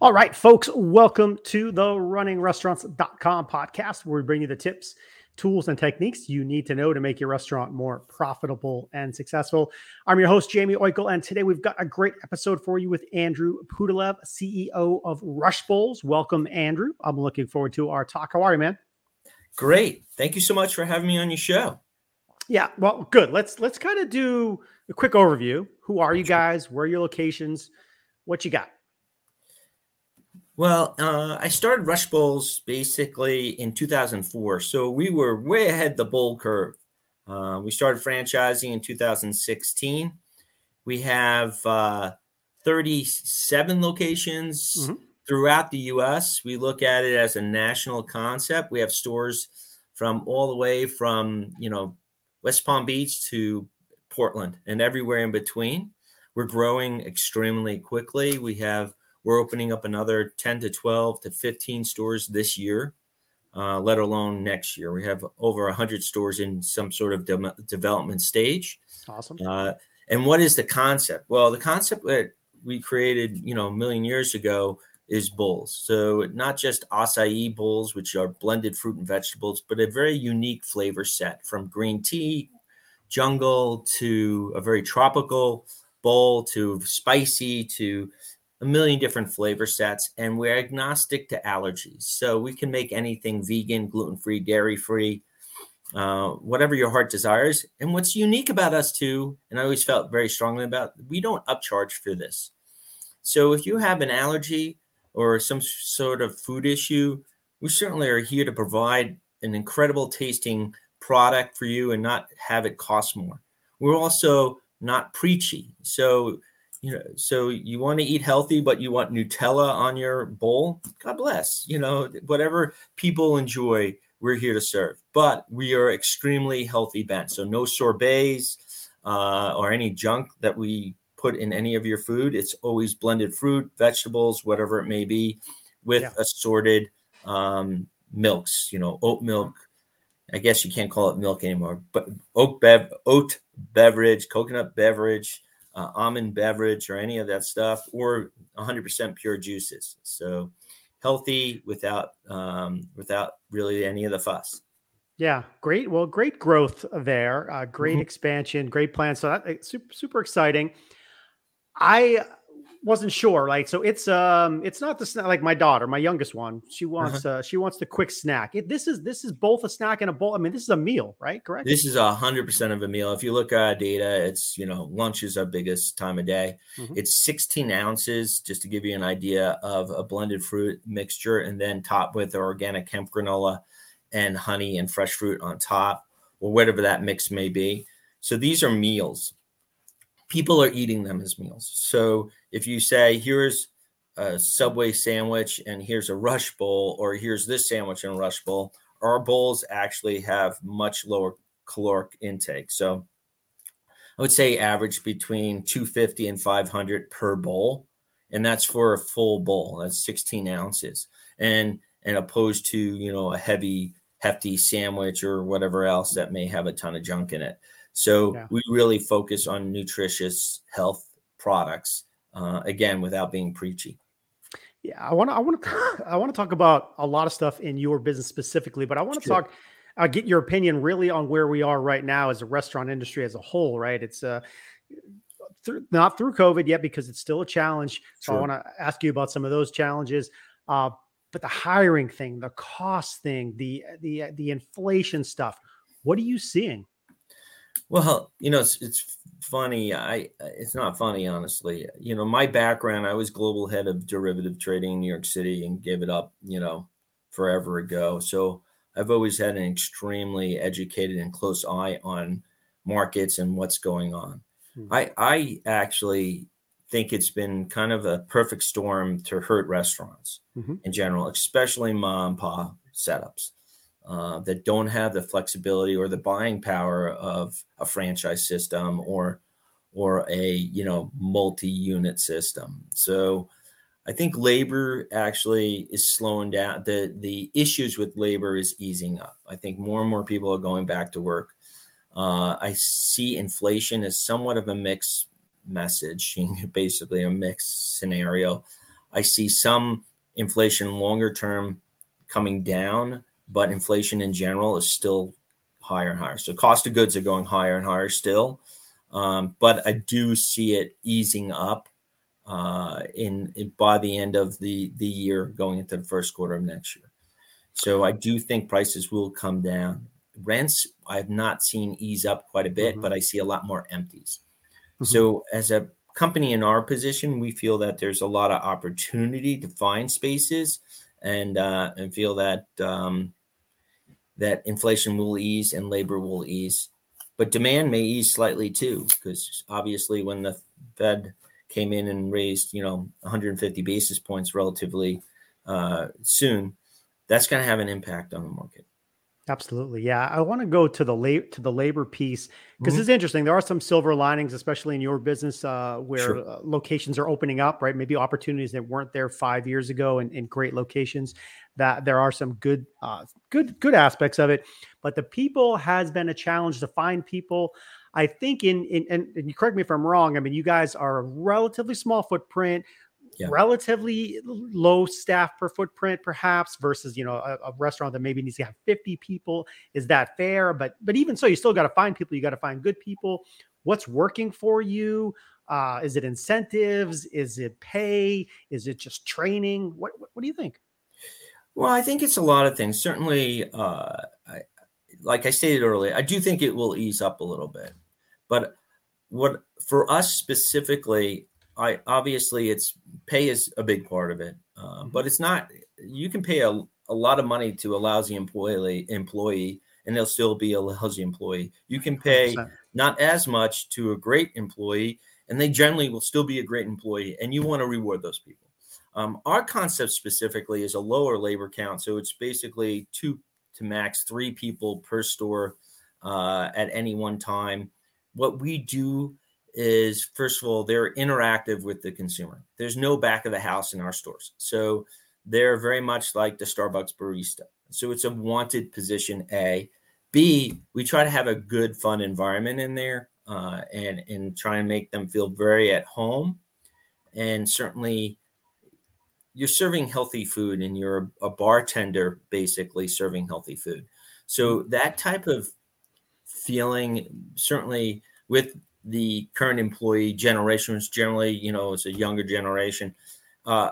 All right, folks, welcome to the runningrestaurants.com podcast where we bring you the tips, tools, and techniques you need to know to make your restaurant more profitable and successful. I'm your host, Jamie Oikle, and today we've got a great episode for you with Andrew Pudalov, CEO of Rush Bowls. Welcome, Andrew. I'm looking forward to our talk. How are you, man? Great. Thank you so much for having me on your show. Yeah, well, good. Let's let's kind of do a quick overview. Who are you guys? Where are your locations? What you got? Well, uh, I started Rush Bowls basically in 2004. So we were way ahead the bowl curve. Uh, we started franchising in 2016. We have uh, 37 locations mm-hmm. throughout the US. We look at it as a national concept. We have stores from all the way from, you know, West Palm Beach to Portland and everywhere in between. We're growing extremely quickly. We have we're opening up another 10 to 12 to 15 stores this year, uh, let alone next year. We have over 100 stores in some sort of de- development stage. Awesome. Uh, and what is the concept? Well, the concept that we created, you know, a million years ago is bowls. So not just acai bowls, which are blended fruit and vegetables, but a very unique flavor set from green tea, jungle to a very tropical bowl to spicy to a million different flavor sets, and we're agnostic to allergies. So we can make anything vegan, gluten free, dairy free, uh, whatever your heart desires. And what's unique about us too, and I always felt very strongly about, we don't upcharge for this. So if you have an allergy or some sort of food issue, we certainly are here to provide an incredible tasting product for you and not have it cost more. We're also not preachy. So you know so you want to eat healthy but you want nutella on your bowl? God bless you know whatever people enjoy we're here to serve. But we are extremely healthy bent so no sorbets uh, or any junk that we put in any of your food. It's always blended fruit vegetables whatever it may be with yeah. assorted um, milks you know oat milk. I guess you can't call it milk anymore but oat bev oat beverage coconut beverage uh, almond beverage or any of that stuff, or 100% pure juices. So healthy without um, without really any of the fuss. Yeah, great. Well, great growth there. Uh, great mm-hmm. expansion. Great plan. So that super super exciting. I wasn't sure. Like, so it's um, it's not the snack like my daughter, my youngest one. She wants uh-huh. uh, she wants the quick snack. It, this is this is both a snack and a bowl. I mean, this is a meal, right? Correct. This is a hundred percent of a meal. If you look at data, it's you know lunch is our biggest time of day. Mm-hmm. It's 16 ounces, just to give you an idea of a blended fruit mixture, and then topped with organic hemp granola and honey and fresh fruit on top, or whatever that mix may be. So these are meals people are eating them as meals. So if you say, here's a Subway sandwich and here's a Rush Bowl, or here's this sandwich and Rush Bowl, our bowls actually have much lower caloric intake. So I would say average between 250 and 500 per bowl. And that's for a full bowl. That's 16 ounces. And and opposed to, you know, a heavy, hefty sandwich or whatever else that may have a ton of junk in it. So yeah. we really focus on nutritious health products. Uh, again, without being preachy. Yeah, I want to. I want to. I want to talk about a lot of stuff in your business specifically, but I want to sure. talk. Uh, get your opinion really on where we are right now as a restaurant industry as a whole. Right, it's uh, th- not through COVID yet because it's still a challenge. So sure. I want to ask you about some of those challenges. Uh, but the hiring thing, the cost thing, the the the inflation stuff. What are you seeing? Well, you know, it's, it's funny. I it's not funny, honestly. You know, my background, I was global head of derivative trading in New York City and gave it up, you know, forever ago. So I've always had an extremely educated and close eye on markets and what's going on. Hmm. I I actually think it's been kind of a perfect storm to hurt restaurants mm-hmm. in general, especially mom and pop setups uh, that don't have the flexibility or the buying power of a franchise system or or a you know multi-unit system. So I think labor actually is slowing down. The the issues with labor is easing up. I think more and more people are going back to work. Uh, I see inflation as somewhat of a mixed message, basically a mixed scenario. I see some inflation longer term coming down, but inflation in general is still higher and higher. So cost of goods are going higher and higher still. Um, but I do see it easing up uh, in, in, by the end of the the year, going into the first quarter of next year. So I do think prices will come down. Rents I have not seen ease up quite a bit, mm-hmm. but I see a lot more empties. Mm-hmm. So as a company in our position, we feel that there's a lot of opportunity to find spaces and uh, and feel that um, that inflation will ease and labor will ease, but demand may ease slightly too, because obviously when the Fed came in and raised you know 150 basis points relatively uh, soon, that's going to have an impact on the market. Absolutely. Yeah. I want to go to the late to the labor piece because mm-hmm. it's interesting. There are some silver linings, especially in your business, uh, where sure. uh, locations are opening up, right? Maybe opportunities that weren't there five years ago in, in great locations. That there are some good, uh, good, good aspects of it. But the people has been a challenge to find people. I think in, in and, and you correct me if I'm wrong. I mean, you guys are a relatively small footprint yeah. relatively low staff per footprint perhaps versus you know a, a, restaurant that maybe needs to have 50 people is that fair but but even so you still got to find people you got to find good people what's working for you uh, is it incentives is it pay is it just training what what, what do you think well i think it's a lot of things certainly uh, I, like i stated earlier i do think it will ease up a little bit but what for us specifically I obviously it's pay is a big part of it, uh, but it's not. You can pay a, a lot of money to a lousy employee employee, and they'll still be a lousy employee. You can pay 100%. not as much to a great employee, and they generally will still be a great employee, and you want to reward those people. Um, our concept specifically is a lower labor count, so it's basically two to max three people per store uh, at any one time. What we do is first of all they're interactive with the consumer. There's no back of the house in our stores so they're very much like the starbucks barista. So it's a wanted position a. B we try to have a good fun environment in there uh, and and try and make them feel very at home. And certainly you're serving healthy food and you're a bartender basically serving healthy food so that type of feeling certainly with the current employee generation, which generally, you know, is a younger generation, uh,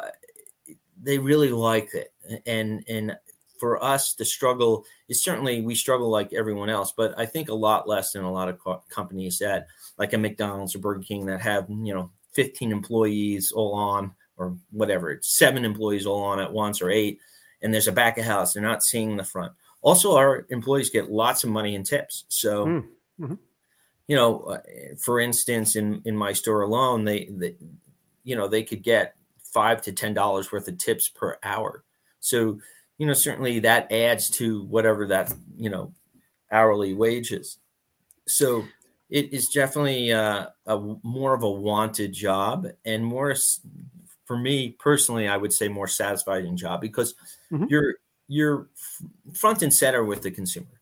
they really like it. And and for us, the struggle is certainly we struggle like everyone else, but I think a lot less than a lot of co- companies that, like a McDonald's or Burger King, that have you know 15 employees all on or whatever, it's seven employees all on at once or eight, and there's a back of house. They're not seeing the front. Also, our employees get lots of money in tips, so. Mm. Mm-hmm you know, uh, for instance, in in my store alone, they, they you know, they could get five to ten dollars worth of tips per hour. So, you know, certainly that adds to whatever that you know hourly wages. So it is definitely uh, a more of a wanted job and more for me personally i would say more satisfying job because mm-hmm. you're you're front and center with the consumer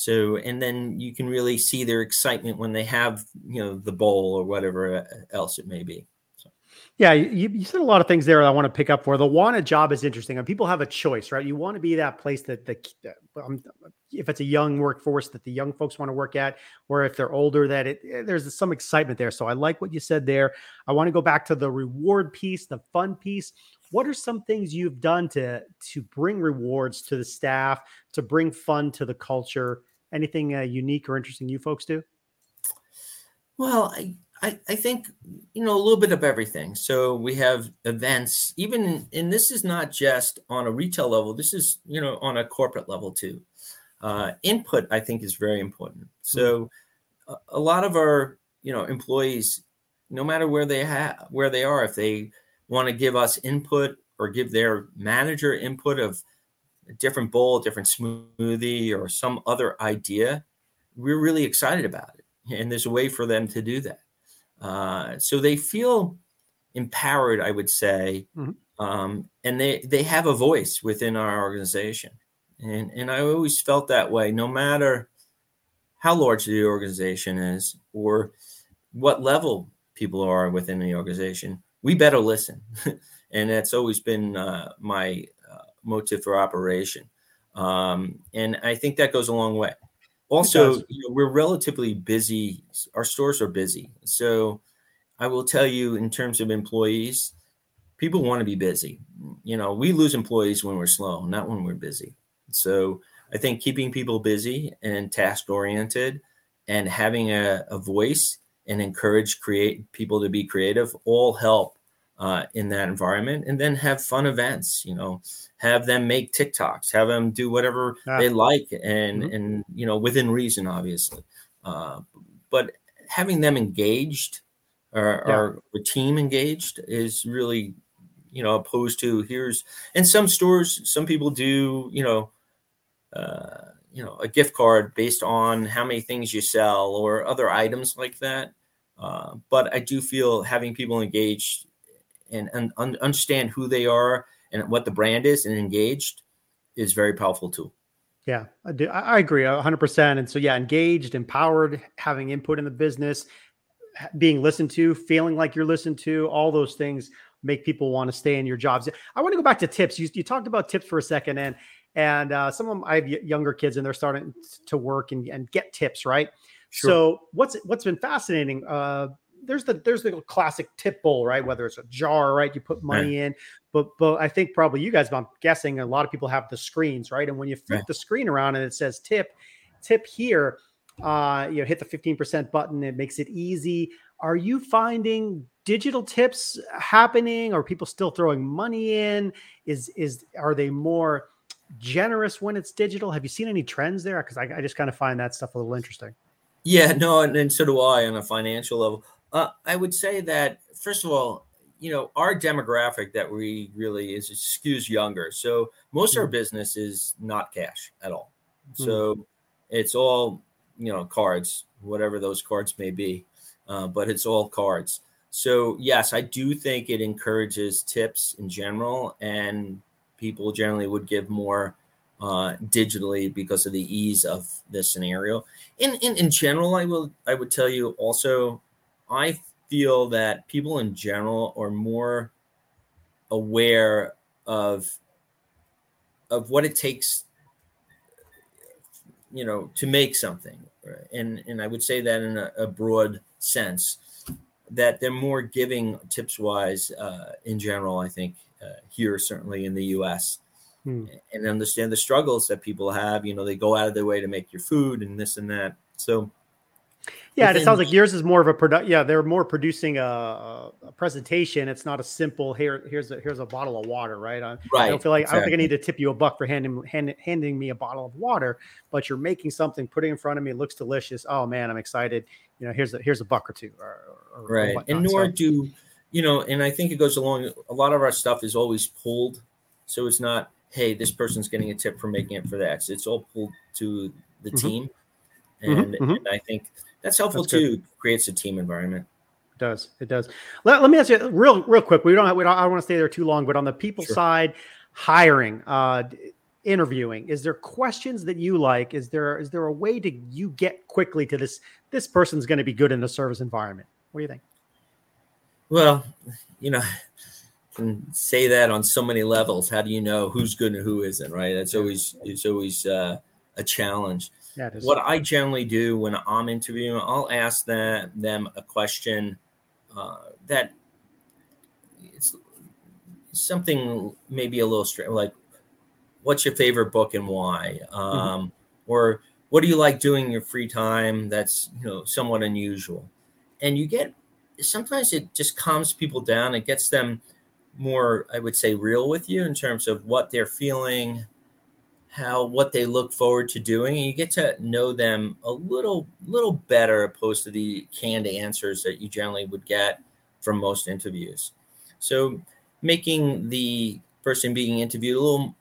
so, and then you can really see their excitement when they have, you know, the bowl or whatever uh, else it may be. Yeah, you, you said a lot of things there that I want to pick up for. The wanted job is interesting. And people have a choice, right? You want to be that place that the, um, if it's a young workforce that the young folks want to work at, or if they're older, that it eh, there's some excitement there. So I like what you said there. I want to go back to the reward piece, the fun piece what are some things you've done to to bring rewards to the staff to bring fun to the culture anything uh, unique or interesting you folks do? Well, I, I, I think you know a little bit of everything. So we have events, even and this is not just on a retail level. This is you know on a corporate level too. Uh, input I think is very important. So a, a lot of our you know employees, no matter where they have where they are, if they want to give us input or give their manager input of a different bowl, a different smoothie, or some other idea, we're really excited about it. And there's a way for them to do that. Uh, so they feel empowered, I would say, mm-hmm. um, and they they have a voice within our organization. And and I always felt that way, no matter how large the organization is or what level people are within the organization. We better listen. and that's always been uh, my uh, motive for operation. Um, and I think that goes a long way. Also, you know, we're relatively busy. Our stores are busy, so I will tell you in terms of employees, people want to be busy. You know, we lose employees when we're slow, not when we're busy. So I think keeping people busy and task oriented and having a, a voice and encourage create people to be creative all help uh, in that environment and then have fun events you know have them make tiktoks have them do whatever ah. they like and mm-hmm. and you know within reason obviously uh, but having them engaged or, yeah. or the team engaged is really you know opposed to here's and some stores some people do you know uh, you know a gift card based on how many things you sell or other items like that uh, but i do feel having people engaged and, and un- understand who they are and what the brand is and engaged is very powerful too. yeah i do i agree 100% and so yeah engaged empowered having input in the business being listened to feeling like you're listened to all those things make people want to stay in your jobs i want to go back to tips you, you talked about tips for a second and and uh, some of them, I have younger kids and they're starting to work and, and get tips, right? Sure. So what's what's been fascinating? Uh, there's the there's the classic tip bowl, right? Whether it's a jar, right? You put money right. in, but but I think probably you guys, I'm guessing a lot of people have the screens, right? And when you flip right. the screen around and it says tip, tip here, uh, you know, hit the 15% button, it makes it easy. Are you finding digital tips happening? Are people still throwing money in? Is is are they more generous when it's digital? Have you seen any trends there? Because I, I, just kind of find that stuff a little interesting. Yeah, no, and, and so do I on a financial level. Uh, I would say that first of all, you know, our demographic that we really is skews younger. So most mm. of our hmm. business is not cash at all. Mm. So it's all you know cards, whatever those cards may be, uh, but it's all cards. So yes, I do think it encourages tips in general and people generally would give more uh, digitally because of the ease of this scenario. In, in in general, I will I would tell you also, I feel that people in general are more aware of of what it takes you know to make something and and i would say that in a, a broad sense that they're more giving tips wise uh, in general i think uh, here, certainly in the U.S. Hmm. And understand the struggles that people have. You know, they go out of their way to make your food and this and that. So, yeah, within, it sounds like yours is more of a product. Yeah, they're more producing a, a, presentation. It's not a simple here. Here's a here's a bottle of water, right? I, right. I don't feel like exactly. I don't think I need to tip you a buck for handing hand, handing me a bottle of water, but you're making something, putting in front of me. It looks delicious. Oh man, I'm excited. You know, here's a here's a buck or two. Or, or, right, and nor so, do you know, and I think it goes along. A lot of our stuff is always pulled, so it's not, hey, this person's getting a tip for making it for the X. It's all pulled to the mm-hmm. team, mm-hmm. and, mm-hmm. and, I think that's helpful that's too. Good. Creates a team environment. It does it does? Let, let me ask you real real quick. We don't have, we don't. I don't want to stay there too long, but on the people sure. side, hiring, uh, interviewing, is there questions that you like? Is there is there a way to you get quickly to this? This person's going to be good in the service environment. What do you think? Well, you know, can say that on so many levels. How do you know who's good and who isn't? Right? That's always it's always uh, a challenge. Yeah, what I generally do when I'm interviewing, I'll ask them them a question uh, that it's something maybe a little strange, like, "What's your favorite book and why?" Mm-hmm. Um, mm-hmm. Or what do you like doing in your free time? That's you know somewhat unusual, and you get sometimes it just calms people down. It gets them more, I would say, real with you in terms of what they're feeling, how what they look forward to doing, and you get to know them a little little better opposed to the canned answers that you generally would get from most interviews. So making the person being interviewed a little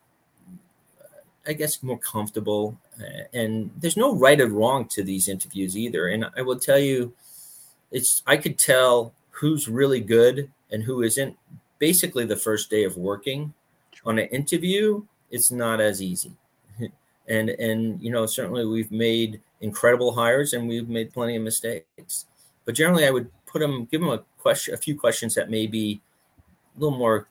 I guess more comfortable. Uh, and there's no right or wrong to these interviews either. And I will tell you, it's I could tell who's really good and who isn't basically the first day of working on an interview it's not as easy. And and you know certainly we've made incredible hires and we've made plenty of mistakes. But generally i would put them give them a question a few questions that may be a little more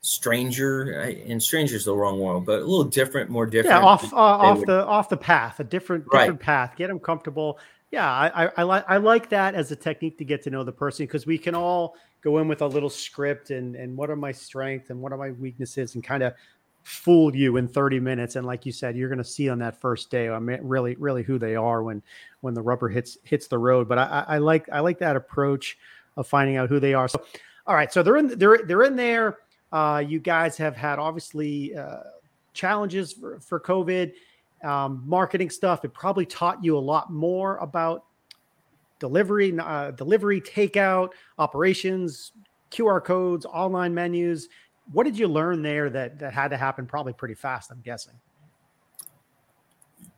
stranger. And stranger is the wrong word but a little different more different yeah off uh, off would, the off the path a different different right. path. Get them comfortable. Yeah i i, like i like that as a technique to get to know the person because we can all go in with a little script and and what are my strengths and what are my weaknesses and kind of fool you in 30 minutes and like you said you're going to see on that first day i mean really really who they are when when the rubber hits hits the road. But i i like i like that approach of finding out who they are. So all right so they're in they're they're in there. Uh, you guys have had obviously uh, challenges for, for covid um, marketing stuff. It probably taught you a lot more about delivery uh, delivery takeout operations qr codes online menus what did you learn there that that had to happen probably pretty fast? I'm guessing.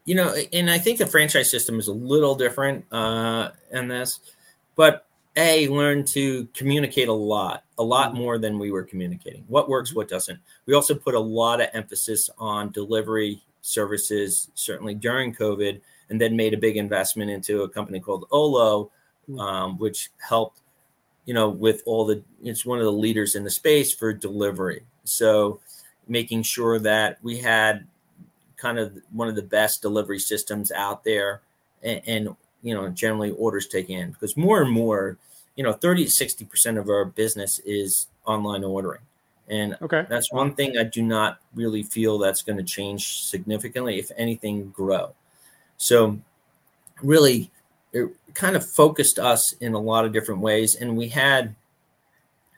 You know, and I think the franchise system is a little different uh, in this, but a learn to communicate a lot, a lot mm-hmm. more than we were communicating. What works, mm-hmm. what doesn't. We also put a lot of emphasis on delivery services, certainly during COVID, and then made a big investment into a company called Olo, mm. um, which helped you know, with all the, it's one of the leaders in the space for delivery. So making sure that we had kind of one of the best delivery systems out there and, and you know, generally orders taken in because more and more, you know, 30 to 60% of our business is online ordering. And okay. that's one thing I do not really feel that's going to change significantly, if anything, grow. So, really, it kind of focused us in a lot of different ways. And we had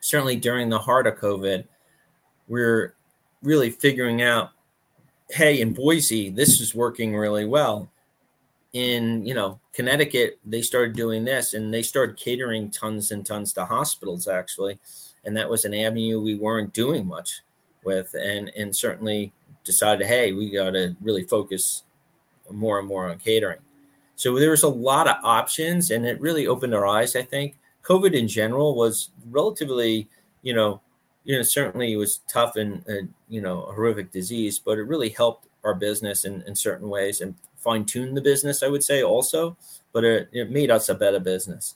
certainly during the heart of COVID, we we're really figuring out, hey, in Boise, this is working really well. In you know Connecticut, they started doing this, and they started catering tons and tons to hospitals actually, and that was an avenue we weren't doing much with, and and certainly decided, hey, we got to really focus more and more on catering. So there was a lot of options, and it really opened our eyes. I think COVID in general was relatively, you know, you know, certainly was tough and you know a horrific disease, but it really helped our business in, in certain ways and fine tune the business. I would say also, but it, it made us a better business.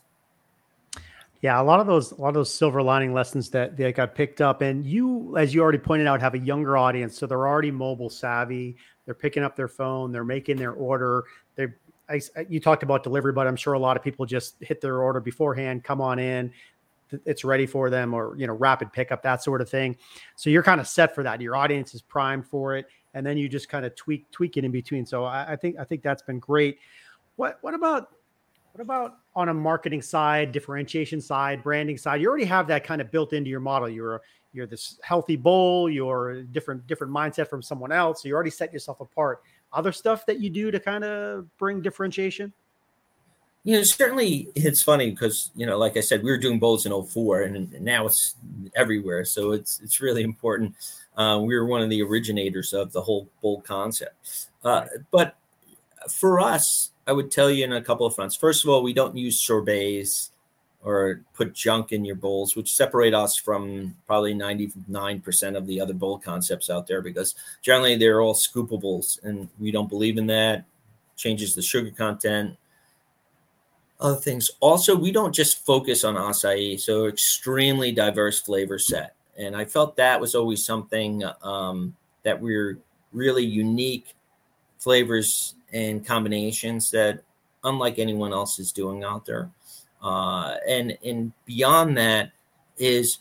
Yeah, a lot of those, a lot of those silver lining lessons that that got picked up, and you, as you already pointed out, have a younger audience, so they're already mobile savvy. They're picking up their phone, they're making their order, they I, you talked about delivery, but I'm sure a lot of people just hit their order beforehand, come on in, it's ready for them, or you know, rapid pickup, that sort of thing. So you're kind of set for that. Your audience is primed for it, and then you just kind of tweak tweak it in between. So I, I think I think that's been great. What what about what about on a marketing side, differentiation side, branding side? You already have that kind of built into your model. You're you're this healthy bowl. You're different different mindset from someone else. So you already set yourself apart other stuff that you do to kind of bring differentiation? You know, certainly it's funny because, you know, like I said, we were doing bowls in 04 and now it's everywhere. So it's it's really important. Uh, we were one of the originators of the whole bowl concept. Uh, but for us, I would tell you in a couple of fronts. First of all, we don't use sorbets or put junk in your bowls, which separate us from probably 99% of the other bowl concepts out there because generally they're all scoopables and we don't believe in that. Changes the sugar content, other things. Also, we don't just focus on acai, so extremely diverse flavor set. And I felt that was always something um, that we're really unique flavors and combinations that unlike anyone else is doing out there. Uh, and and beyond that is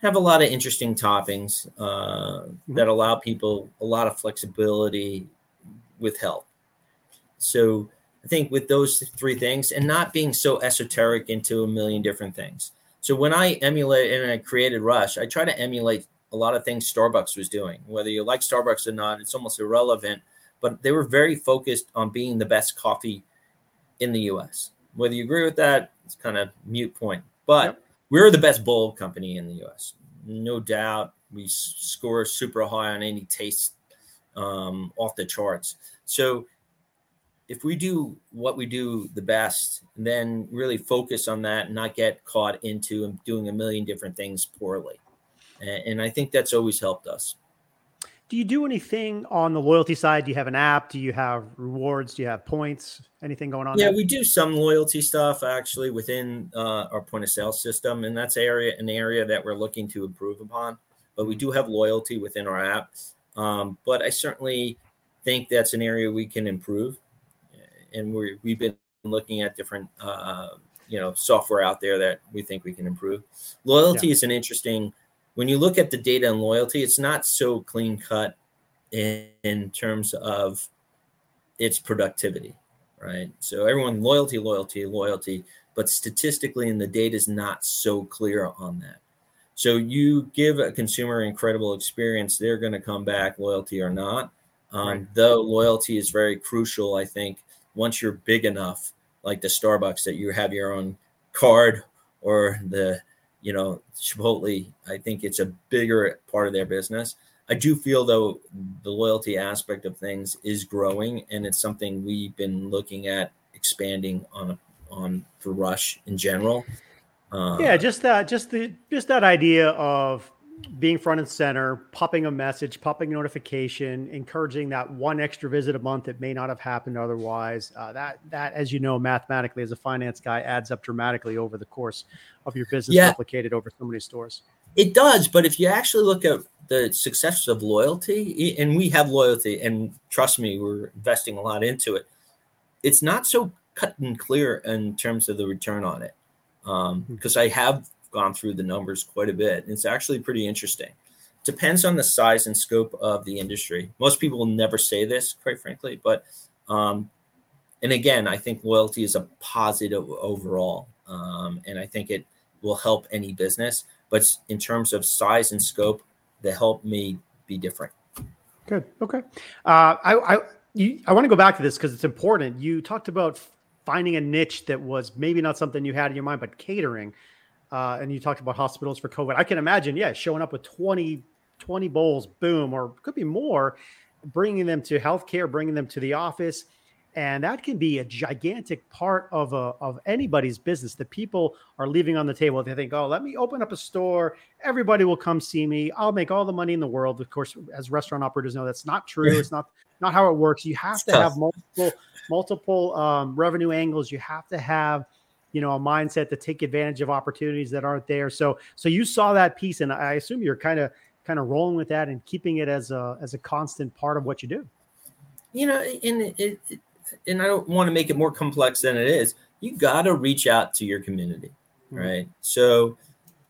have a lot of interesting toppings uh, mm-hmm. that allow people a lot of flexibility with health. So I think with those three things and not being so esoteric into a million different things. So when I emulate and I created Rush, I try to emulate a lot of things Starbucks was doing. Whether you like Starbucks or not, it's almost irrelevant. But they were very focused on being the best coffee in the US. Whether you agree with that, it's kind of mute point. But yep. we're the best bowl company in the US. No doubt. We score super high on any taste um, off the charts. So if we do what we do the best, then really focus on that and not get caught into doing a million different things poorly. And, and I think that's always helped us. Do you do anything on the loyalty side? Do you have an app? Do you have rewards? Do you have points? Anything going on? Yeah, there? we do some loyalty stuff actually within uh, our point of sale system, and that's area an area that we're looking to improve upon. but we do have loyalty within our app. Um, but I certainly think that's an area we can improve, and we we've been looking at different uh, you know software out there that we think we can improve. Loyalty yeah. is an interesting. When you look at the data and loyalty, it's not so clean cut in, in terms of its productivity, right? So everyone loyalty, loyalty, loyalty, but statistically in the data is not so clear on that. So you give a consumer incredible experience, they're going to come back, loyalty or not. Um, right. Though loyalty is very crucial, I think once you're big enough, like the Starbucks, that you have your own card or the, you know, Chipotle, I think it's a bigger part of their business. I do feel though the loyalty aspect of things is growing, and it's something we've been looking at expanding on on for Rush in general. Uh, yeah, just that, just the, just that idea of being front and center, popping a message, popping a notification, encouraging that one extra visit a month that may not have happened otherwise. Uh, that that, as you know, mathematically as a finance guy, adds up dramatically over the course of your business yeah. replicated over so many stores. It does, but if you actually look at the success of loyalty, and we have loyalty, and trust me, we're investing a lot into it. It's not so cut and clear in terms of the return on it because um, I have gone through the numbers quite a bit. It's actually pretty interesting. Depends on the size and scope of the industry. Most people will never say this, quite frankly, but um, and again, I think loyalty is a positive overall, um, and I think it will help any business. But in terms of size and scope, the help may be different. Good. Okay. Uh, I I, you, I want to go back to this because it's important. You talked about finding a niche that was maybe not something you had in your mind, but catering. Uh, and you talked about hospitals for COVID. I can imagine, yeah, showing up with 20, 20 bowls, boom, or could be more, bringing them to healthcare, bringing them to the office. And that can be a gigantic part of a, of anybody's business The people are leaving on the table. They think, oh, let me open up a store. Everybody will come see me. I'll make all the money in the world. Of course, as restaurant operators know, that's not true. It's not not how it works. You have it's to tough. have multiple multiple um, revenue angles. You have to have you know a mindset to take advantage of opportunities that aren't there. So so you saw that piece, and I assume you're kind of kind of rolling with that and keeping it as a as a constant part of what you do. You know, and it, it and I don't want to make it more complex than it is. You got to reach out to your community, mm-hmm. right? So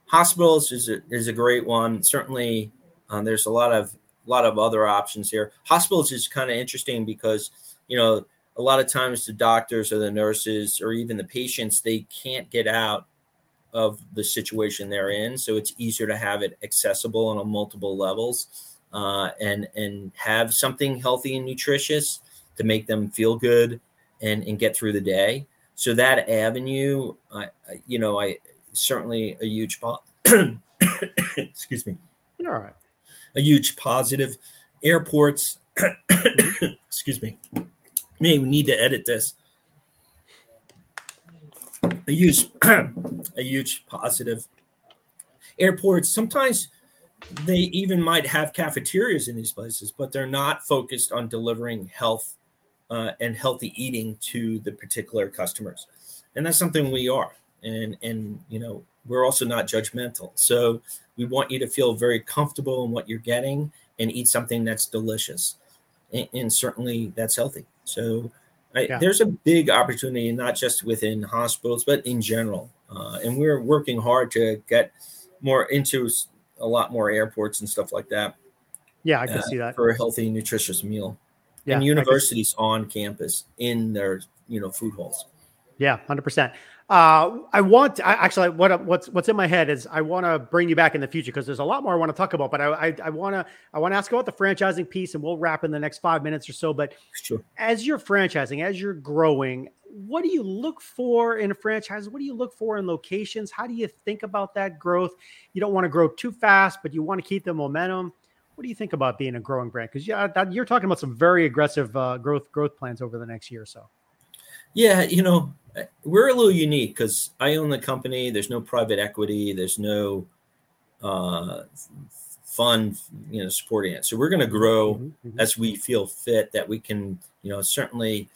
hospitals is a, is a great one. Certainly, um, there's a lot of a lot of other options here. Hospitals is kind of interesting because you know a lot of times the doctors or the nurses or even the patients they can't get out of the situation they're in. So it's easier to have it accessible on multiple levels uh, and and have something healthy and nutritious to make them feel good and and get through the day. So that avenue I, you know i certainly a huge excuse me. All right. A huge positive. Airports excuse me may need to edit this. A huge, a huge positive. Airports sometimes they even might have cafeterias in these places, but they're not focused on delivering health uh, and healthy eating to the particular customers, and that's something we are. And and you know we're also not judgmental, so we want you to feel very comfortable in what you're getting and eat something that's delicious, and, and certainly that's healthy. So I, yeah. there's a big opportunity, not just within hospitals, but in general. Uh, and we're working hard to get more into a lot more airports and stuff like that. Yeah, I can uh, see that for a healthy, nutritious meal. Yeah, and universities on campus in their you know food halls. Yeah, hundred percent. Uh, I want I, actually what what's what's in my head is I want to bring you back in the future because there's a lot more I want to talk about. But I I want to I want to ask about the franchising piece, and we'll wrap in the next five minutes or so. But sure. as you're franchising, as you're growing, what do you look for in a franchise? What do you look for in locations? How do you think about that growth? You don't want to grow too fast, but you want to keep the momentum. What do you think about being a growing brand? Because yeah, that, you're talking about some very aggressive uh, growth growth plans over the next year or so. Yeah, you know, we're a little unique because I own the company. There's no private equity. There's no uh, fund, you know, supporting it. So we're going to grow mm-hmm, mm-hmm. as we feel fit. That we can, you know, certainly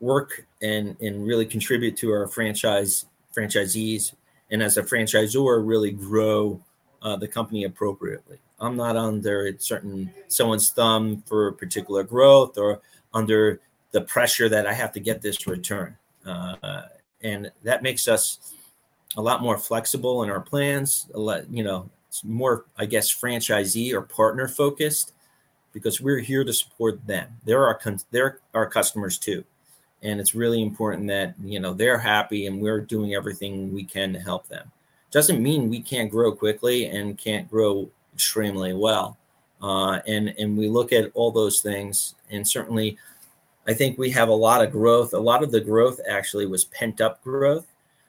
work and and really contribute to our franchise franchisees, and as a franchisor, really grow uh, the company appropriately. I'm not under certain someone's thumb for particular growth or under the pressure that I have to get this return. Uh, and that makes us a lot more flexible in our plans. A lot, you know, it's more, I guess, franchisee or partner focused because we're here to support them. They're our they're our customers too, and it's really important that you know they're happy and we're doing everything we can to help them. Doesn't mean we can't grow quickly and can't grow extremely well. Uh, and and we look at all those things, and certainly, I think we have a lot of growth. A lot of the growth actually was pent up growth.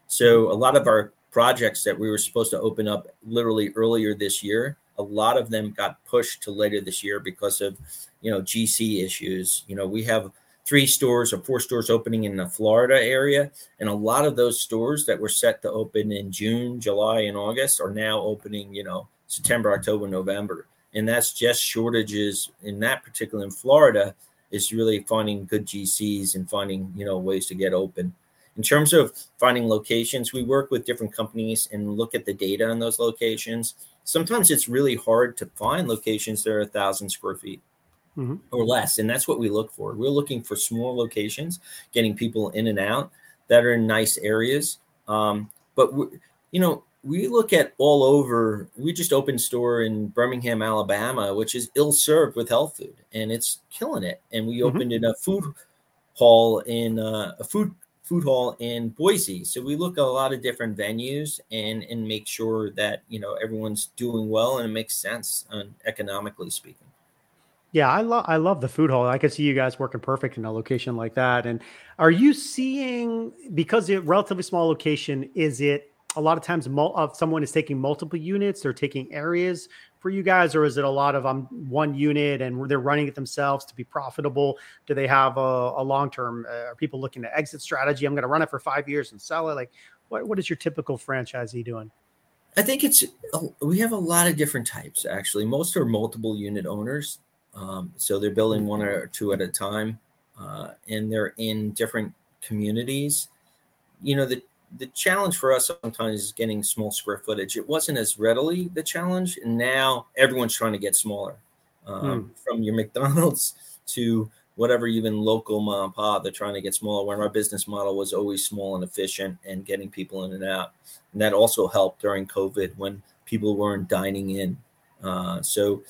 So a lot of our projects that we were supposed to open up literally earlier this year, a lot of them got pushed to later this year because of you know GC issues. You know, we have three stores or four stores opening in the Florida area. And a lot of those stores that were set to open in June, July, and August are now opening, you know, September, October, November. And that's just shortages in that particular in Florida is really finding good GCs and finding, you know, ways to get open. In terms of finding locations, we work with different companies and look at the data on those locations. Sometimes it's really hard to find locations that are a thousand square feet mm-hmm. or less. And that's what we look for. We're looking for small locations, getting people in and out that are in nice areas. Um, but, you know, we look at all over. We just opened store in Birmingham, Alabama, which is ill served with health food, and it's killing it. And we mm-hmm. opened in a food hall in uh, a food food hall in Boise. So we look at a lot of different venues and and make sure that you know everyone's doing well and it makes sense, uh, economically speaking. Yeah, I love I love the food hall. I could see you guys working perfect in a location like that. And are you seeing because it's a relatively small location? Is it a lot of times uh, someone is taking multiple units, they're taking areas for you guys, or is it a lot of um one unit and they're running it themselves to be profitable? Do they have a, a long term? Uh, are people looking to exit strategy? I'm going to run it for five years and sell it. Like, what what is your typical franchisee doing? I think it's we have a lot of different types actually. Most are multiple unit owners um, so they're building one or two at a time, uh, and they're in different communities. You know, the the challenge for us sometimes is getting small square footage. It wasn't as readily the challenge, and now everyone's trying to get smaller. Um, hmm. From your McDonald's to whatever even local mom and pop, they're trying to get smaller. When our business model was always small and efficient and getting people in and out, and that also helped during COVID when people weren't dining in. Uh, so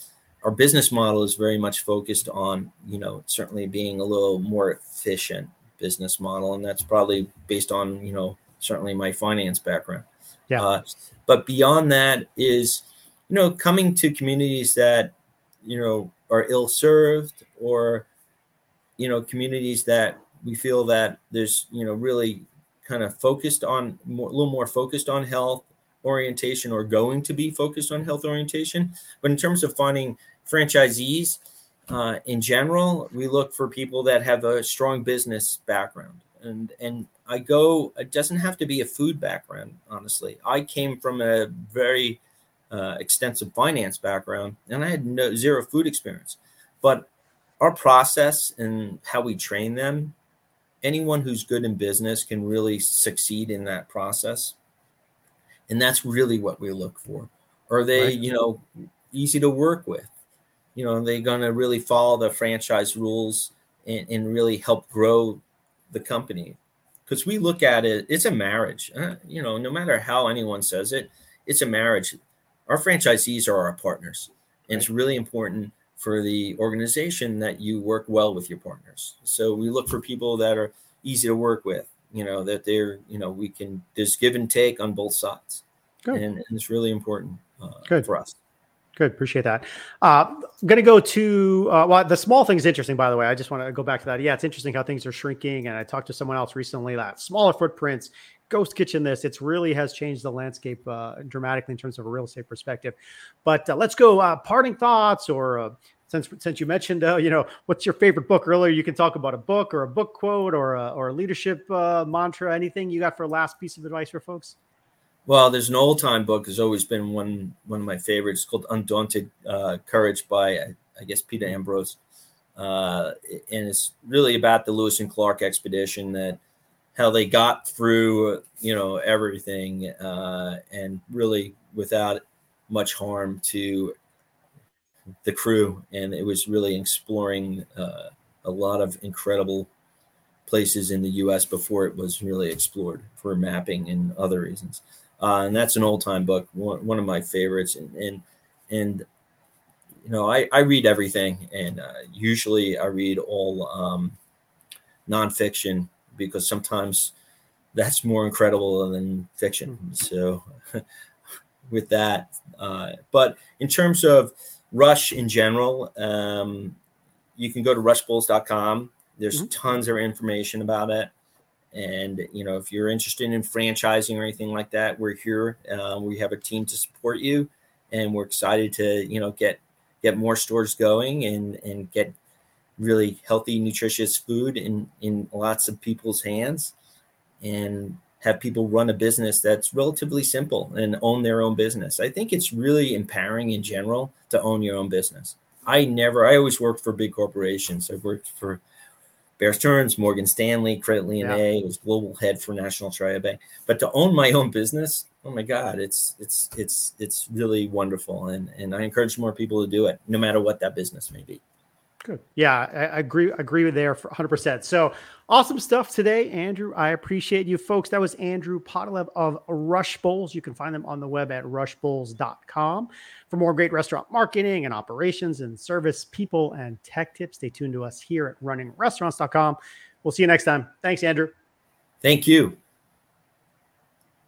our business model is very much focused on you know certainly being a little more efficient business model and that's probably based on you know certainly my finance background. Yeah. Uh, but beyond that is you know coming to communities that you know are ill served or you know communities that we feel that there's you know really kind of focused on more, a little more focused on health orientation or going to be focused on health orientation. But in terms of finding franchisees uh, in general, we look for people that have a strong business background. And and I go. It doesn't have to be a food background. Honestly, I came from a very uh, extensive finance background, and I had no zero food experience. But our process and how we train them, anyone who's good in business can really succeed in that process. And that's really what we look for. Are they, right. you know, easy to work with? you know are they're going to really follow the franchise rules and, and really help grow the company. Because we look at it it's a marriage uh, you know no matter how anyone says it it's a marriage. Our franchisees are our partners. And it's really important for the organization that you work well with your partners. So we look for people that are easy to work with you know that they're you know we can there's give and take on both sides. And, and, it's really important uh, for us Good, appreciate that. Uh, I'm going to go to uh, well, the small thing is interesting, by the way. I just want to go back to that. Yeah, it's interesting how things are shrinking. And I talked to someone else recently that smaller footprints, ghost kitchen. This it's really has changed the landscape uh, dramatically in terms of a real estate perspective. But uh, let's go uh, parting thoughts, or uh, since since you mentioned, you know, what's your favorite book earlier? You can talk about a book or a book quote or a, or a leadership mantra. Anything you got for a last piece of advice for folks? Well, there's an old time book has always been one one of my favorites It's called Undaunted uh, Courage by I guess Peter Ambrose, uh, and it's really about the Lewis and Clark expedition that how they got through you know everything uh, and really without much harm to the crew, and it was really exploring uh, a lot of incredible places in the U.S. before it was really explored for mapping and other reasons. Uh, and that's an old time book, one, one of my favorites. And and and you know, I I read everything, and uh, usually I read all um, nonfiction because sometimes that's more incredible than fiction. Mm-hmm. So with that, uh, but in terms of Rush in general, um, you can go to rushbowls.com. There's mm-hmm. tons of information about it. And you know, if you're interested in franchising or anything like that, we're here. Uh, we have a team to support you, and we're excited to you know get get more stores going and and get really healthy, nutritious food in in lots of people's hands, and have people run a business that's relatively simple and own their own business. I think it's really empowering in general to own your own business. I never, I always worked for big corporations. I've worked for Bear Stearns, Morgan Stanley, Credit Lyonnais, yeah. Was global head for National Australia Bank. But to own my own business, oh my God, it's it's it's it's really wonderful. And and I encourage more people to do it, no matter what that business may be. Good. Yeah, I agree. Agree with there for 100. percent So awesome stuff today, Andrew. I appreciate you, folks. That was Andrew Pudalov of Rush Bowls. You can find them on the web at rushbowls.com for more great restaurant marketing and operations and service people and tech tips. Stay tuned to us here at runningrestaurants.com. We'll see you next time. Thanks, Andrew. Thank you.